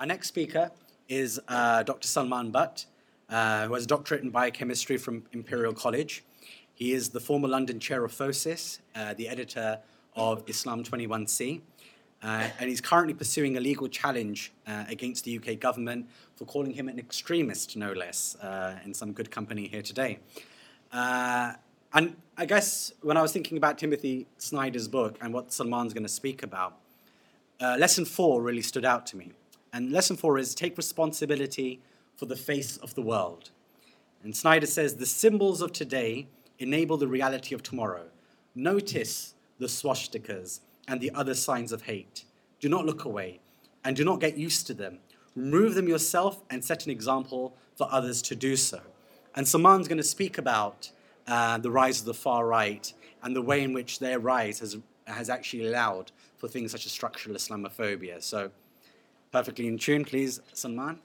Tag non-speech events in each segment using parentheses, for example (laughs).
Our next speaker is uh, Dr. Salman Butt, uh, who has a doctorate in biochemistry from Imperial College. He is the former London chair of FOSIS, uh, the editor of Islam 21C, uh, and he's currently pursuing a legal challenge uh, against the UK government for calling him an extremist, no less, uh, in some good company here today. And I guess when I was thinking about Timothy Snyder's book and what Salman's going to speak about, lesson four really stood out to me. And lesson four is take responsibility for the face of the world. And Snyder says the symbols of today enable the reality of tomorrow. Notice the swastikas and the other signs of hate. Do not look away and do not get used to them. Remove them yourself and set an example for others to do so. And Salman's going to speak about uh, the rise of the far right and the way in which their rise has, has actually allowed for things such as structural Islamophobia. So, perfectly in tune, please, Salman.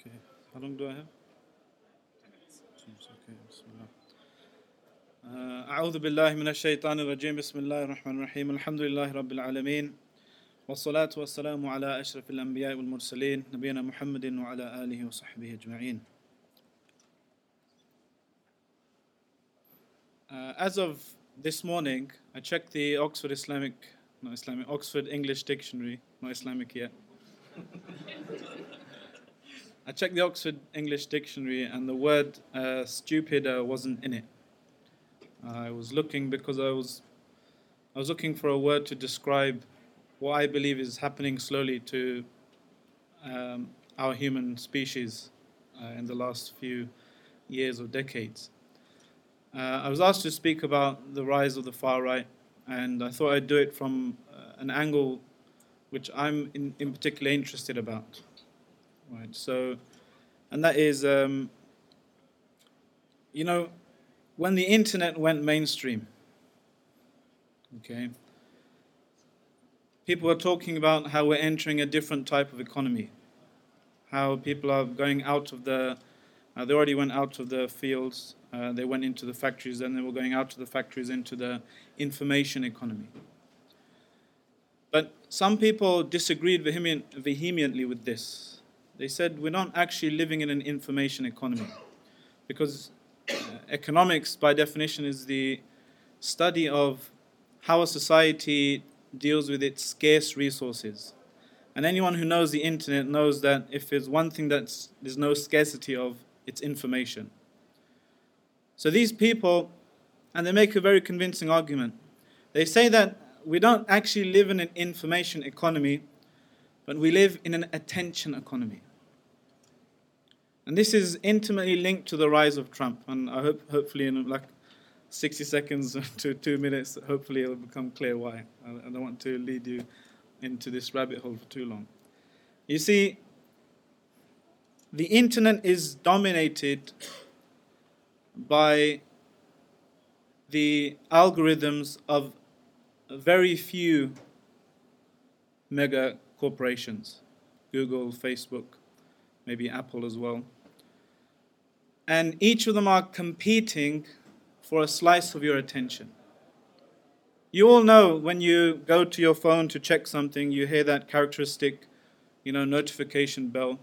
Okay, how long do I have? Okay, بسم الله. آه، أعوذ بالله من الشيطان الرجيم بسم الله الرحمن الرحيم الحمد لله رب العالمين والصلاة والسلام على أشرف الأنبياء والمرسلين نبينا محمد وعلى آله وصحبه أجمعين Uh, as of this morning, I checked the Oxford Islamic, not Islamic, Oxford English Dictionary, not Islamic yet. (laughs) I checked the Oxford English Dictionary and the word uh, stupid uh, wasn't in it. I was looking because I was, I was looking for a word to describe what I believe is happening slowly to um, our human species uh, in the last few years or decades. Uh, I was asked to speak about the rise of the far right, and I thought I'd do it from uh, an angle which I'm in, in particular interested about. Right. So, and that is, um, you know, when the internet went mainstream. Okay. People are talking about how we're entering a different type of economy, how people are going out of the, uh, they already went out of the fields, uh, they went into the factories, then they were going out of the factories into the information economy. But some people disagreed vehement, vehemently with this. They said we're not actually living in an information economy because uh, economics, by definition, is the study of how a society deals with its scarce resources. And anyone who knows the internet knows that if there's one thing that there's no scarcity of, it's information. So these people, and they make a very convincing argument. They say that we don't actually live in an information economy, but we live in an attention economy. And this is intimately linked to the rise of Trump. And I hope, hopefully, in like 60 seconds (laughs) to two minutes, hopefully it'll become clear why. I don't want to lead you into this rabbit hole for too long. You see, the internet is dominated by the algorithms of very few mega corporations Google, Facebook, maybe Apple as well. And each of them are competing for a slice of your attention. You all know when you go to your phone to check something, you hear that characteristic, you know, notification bell,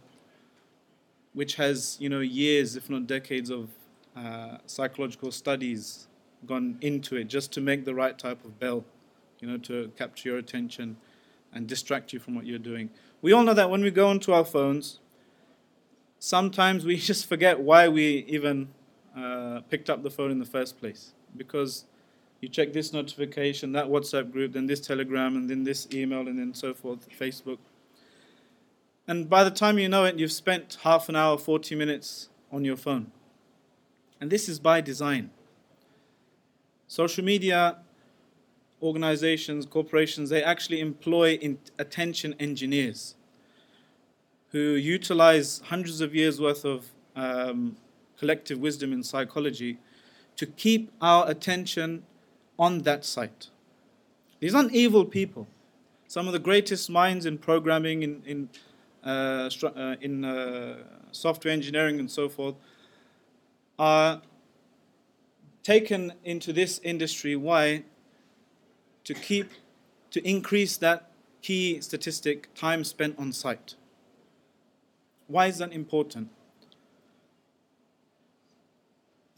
which has, you know, years, if not decades, of uh, psychological studies gone into it just to make the right type of bell, you know, to capture your attention and distract you from what you're doing. We all know that when we go onto our phones, sometimes we (laughs) just forget why we even uh, picked up the phone in the first place. Because you check this notification, that WhatsApp group, then this Telegram, and then this email, and then so forth, Facebook. And by the time you know it, you've spent half an hour, 40 minutes on your phone. And this is by design. Social media organizations, corporations, they actually employ attention engineers who utilize hundreds of years worth of um, collective wisdom in psychology to keep our attention on that site. These aren't evil people. Some of the greatest minds in programming, in, in, in uh, software engineering, and so forth, are taken into this industry. Why? to keep, to increase that key statistic, time spent on site. Why is that important?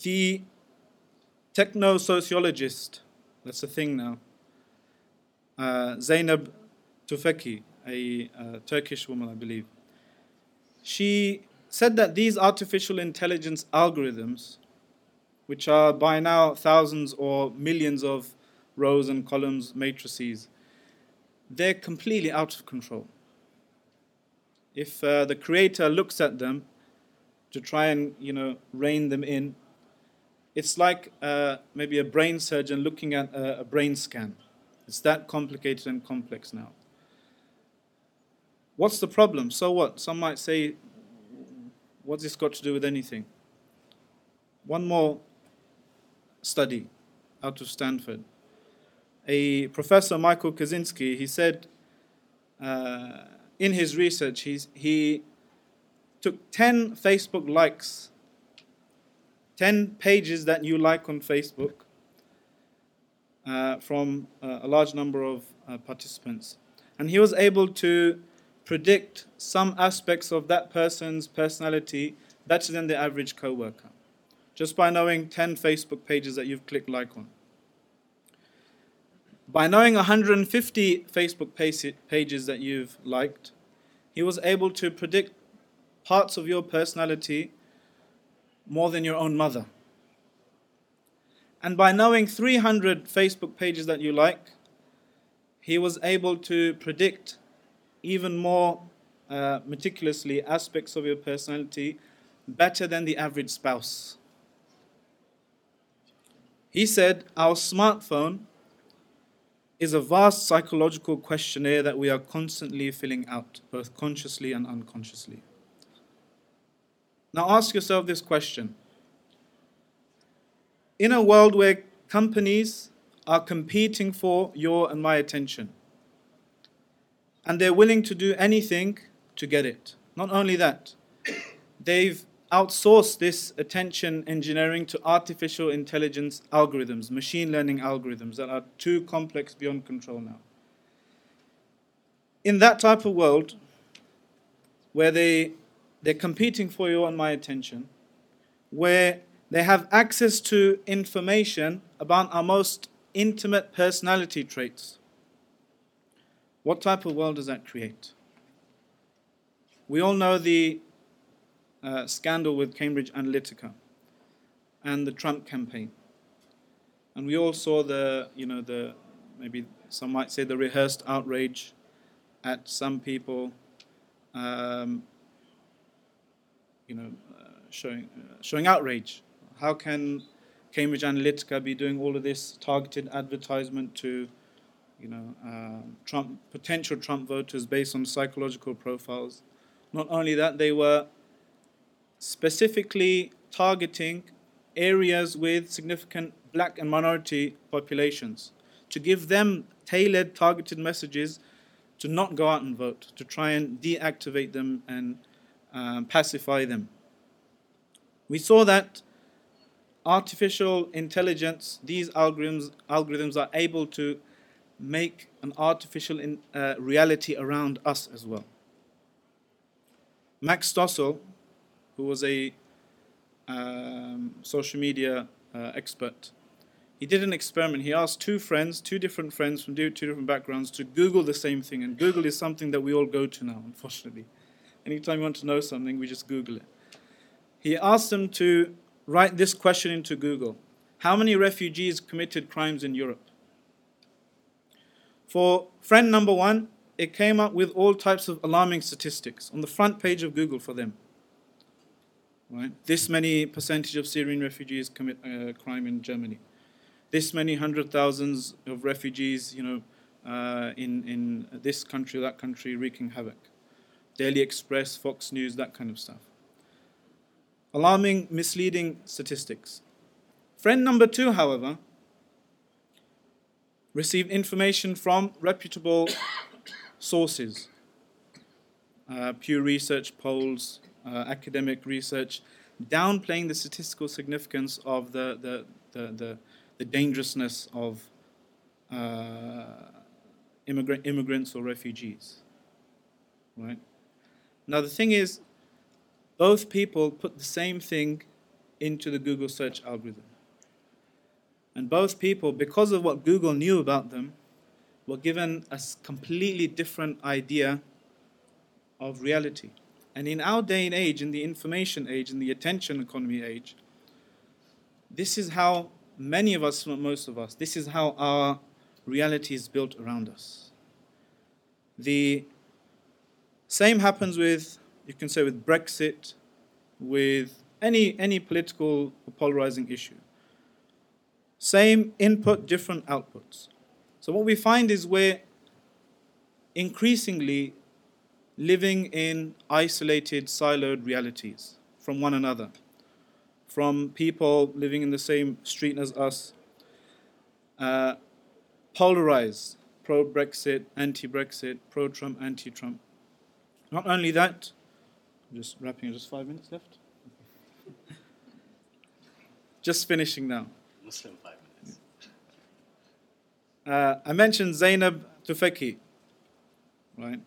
The techno sociologist, that's a thing now, uh, Zeynep Tufekci, a uh, Turkish woman, I believe, she said that these artificial intelligence algorithms, which are by now thousands or millions of rows and columns, matrices, they're completely out of control. If uh, the creator looks at them to try and you know rein them in, it's like uh, maybe a brain surgeon looking at a, a brain scan. It's that complicated and complex now. What's the problem? So what? Some might say, what's this got to do with anything? One more study out of Stanford. A professor, Michael Kosinski, he said uh, in his research, he's, he took 10 Facebook likes, 10 pages that you like on Facebook uh, from uh, a large number of uh, participants. And he was able to predict some aspects of that person's personality better than the average coworker, just by knowing 10 Facebook pages that you've clicked like on. By knowing 150 Facebook pages that you've liked, he was able to predict parts of your personality more than your own mother. And by knowing 300 Facebook pages that you like, he was able to predict even more uh, meticulously aspects of your personality better than the average spouse. He said, Our smartphone is a vast psychological questionnaire that we are constantly filling out, both consciously and unconsciously. Now ask yourself this question In a world where companies are competing for your and my attention, and they're willing to do anything to get it. Not only that, they've outsourced this attention engineering to artificial intelligence algorithms, machine learning algorithms that are too complex beyond control now. In that type of world, where they, they're competing for your and my attention, where they have access to information about our most intimate personality traits, what type of world does that create? We all know the uh, scandal with Cambridge Analytica and the Trump campaign. And we all saw the, you know, the, maybe some might say the rehearsed outrage at some people, um, you know, uh, showing, uh, showing outrage. How can Cambridge Analytica be doing all of this targeted advertisement to you know, uh, Trump, potential Trump voters based on psychological profiles. Not only that, they were specifically targeting areas with significant black and minority populations to give them tailored, targeted messages to not go out and vote, to try and deactivate them and um, pacify them. We saw that artificial intelligence, these algorithms, algorithms are able to make an artificial in, uh, reality around us as well. Max Stossel, who was a um, social media uh, expert, he did an experiment. He asked two friends, two different friends from two different backgrounds, to Google the same thing. And Google is something that we all go to now, unfortunately. Anytime you want to know something, we just Google it. He asked them to write this question into Google How many refugees committed crimes in Europe? For friend number one, it came up with all types of alarming statistics on the front page of Google for them. Right? This many percentage of Syrian refugees commit uh, crime in Germany. This many hundred thousands of refugees, you know, uh, in in this country, that country, wreaking havoc. Daily Express, Fox News, that kind of stuff. Alarming, misleading statistics. Friend number two, however, received information from reputable sources uh, Pew Research polls, uh, academic research, downplaying the statistical significance of the, the, the, the, the dangerousness of uh, immigrant, immigrants or refugees. Right? Now, the thing is, both people put the same thing into the Google search algorithm. And both people, because of what Google knew about them, were given a completely different idea of reality. And in our day and age, in the information age, in the attention economy age, this is how many of us, most of us, this is how our reality is built around us. The same happens with, you can say, with Brexit, with any, any political polarizing issue. Same input, different outputs. So what we find is we're increasingly living in isolated, siloed realities from one another, from people living in the same street as us, uh, polarized, pro Brexit, anti Brexit, pro Trump, anti Trump. Not only that, I'm just wrapping, just five minutes left. (laughs) just finishing now. Muslim. Uh, I mentioned Zeynep Tufekci, right?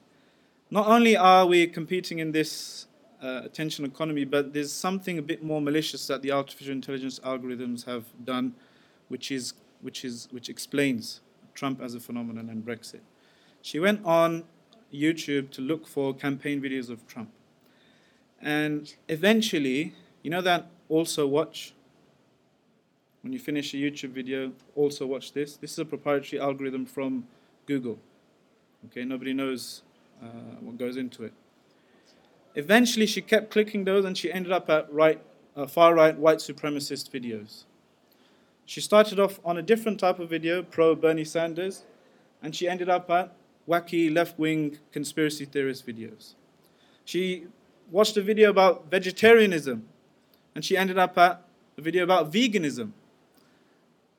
Not only are we competing in this uh, attention economy, but there's something a bit more malicious that the artificial intelligence algorithms have done, which is which is which explains Trump as a phenomenon and Brexit. She went on YouTube to look for campaign videos of Trump, and eventually, you know that also watch. When you finish a YouTube video, also watch this. This is a proprietary algorithm from Google. Okay, nobody knows uh, what goes into it. Eventually, she kept clicking those and she ended up at right, uh, far right white supremacist videos. She started off on a different type of video, pro Bernie Sanders, and she ended up at wacky left wing conspiracy theorist videos. She watched a video about vegetarianism, and she ended up at a video about veganism.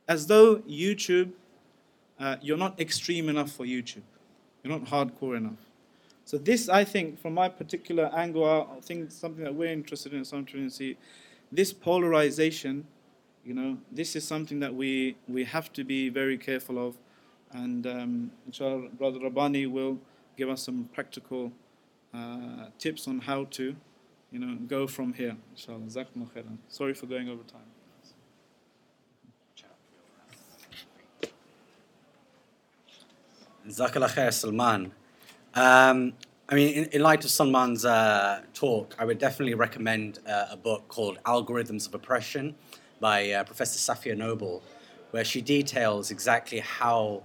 As though YouTube, uh, you're not extreme enough for YouTube, you're not hardcore enough. So this, I think, from my particular angle, I think something that we're interested in at Some Trinity, this polarization, you know, this is something that we, we have to be very careful of. And um, inshallah, Brother Rabbani will give us some practical uh, tips on how to, you know, go from here. Inshallah. Sorry for going over time. Jazakallah khair, Salman. Um, I mean, in, in, light of Salman's uh, talk, I would definitely recommend uh, a book called Algorithms of Oppression by uh, Professor Safiya Noble, where she details exactly how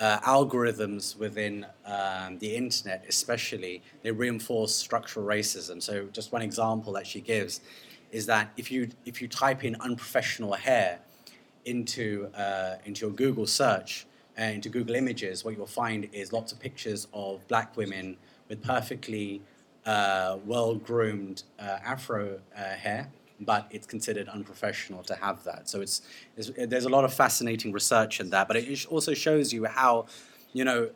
uh, algorithms within um, the internet, especially, they reinforce structural racism. So, just one example that she gives is that if you if you type in unprofessional hair into uh, into your Google search, uh, into Google Images, what you'll find is lots of pictures of black women with perfectly uh, well groomed uh, afro uh, hair, but it's considered unprofessional to have that. So it's, it's, there's a lot of fascinating research in that, but it also shows you how, you know,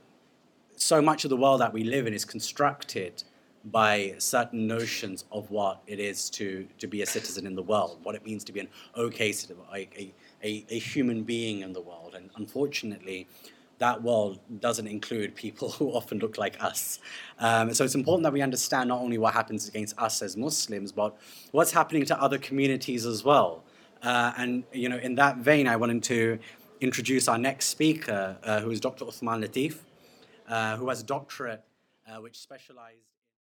so much of the world that we live in is constructed by certain notions of what it is to, to be a citizen in the world, what it means to be an okay citizen, a, a, a, human being in the world. And unfortunately, that world doesn't include people (laughs) who often look like us. Um, so it's important that we understand not only what happens against us as Muslims, but what's happening to other communities as well. Uh, and you know, in that vein, I wanted to introduce our next speaker, uh, who is Dr. Uthman Lateef, uh, who has a doctorate uh, which specialized.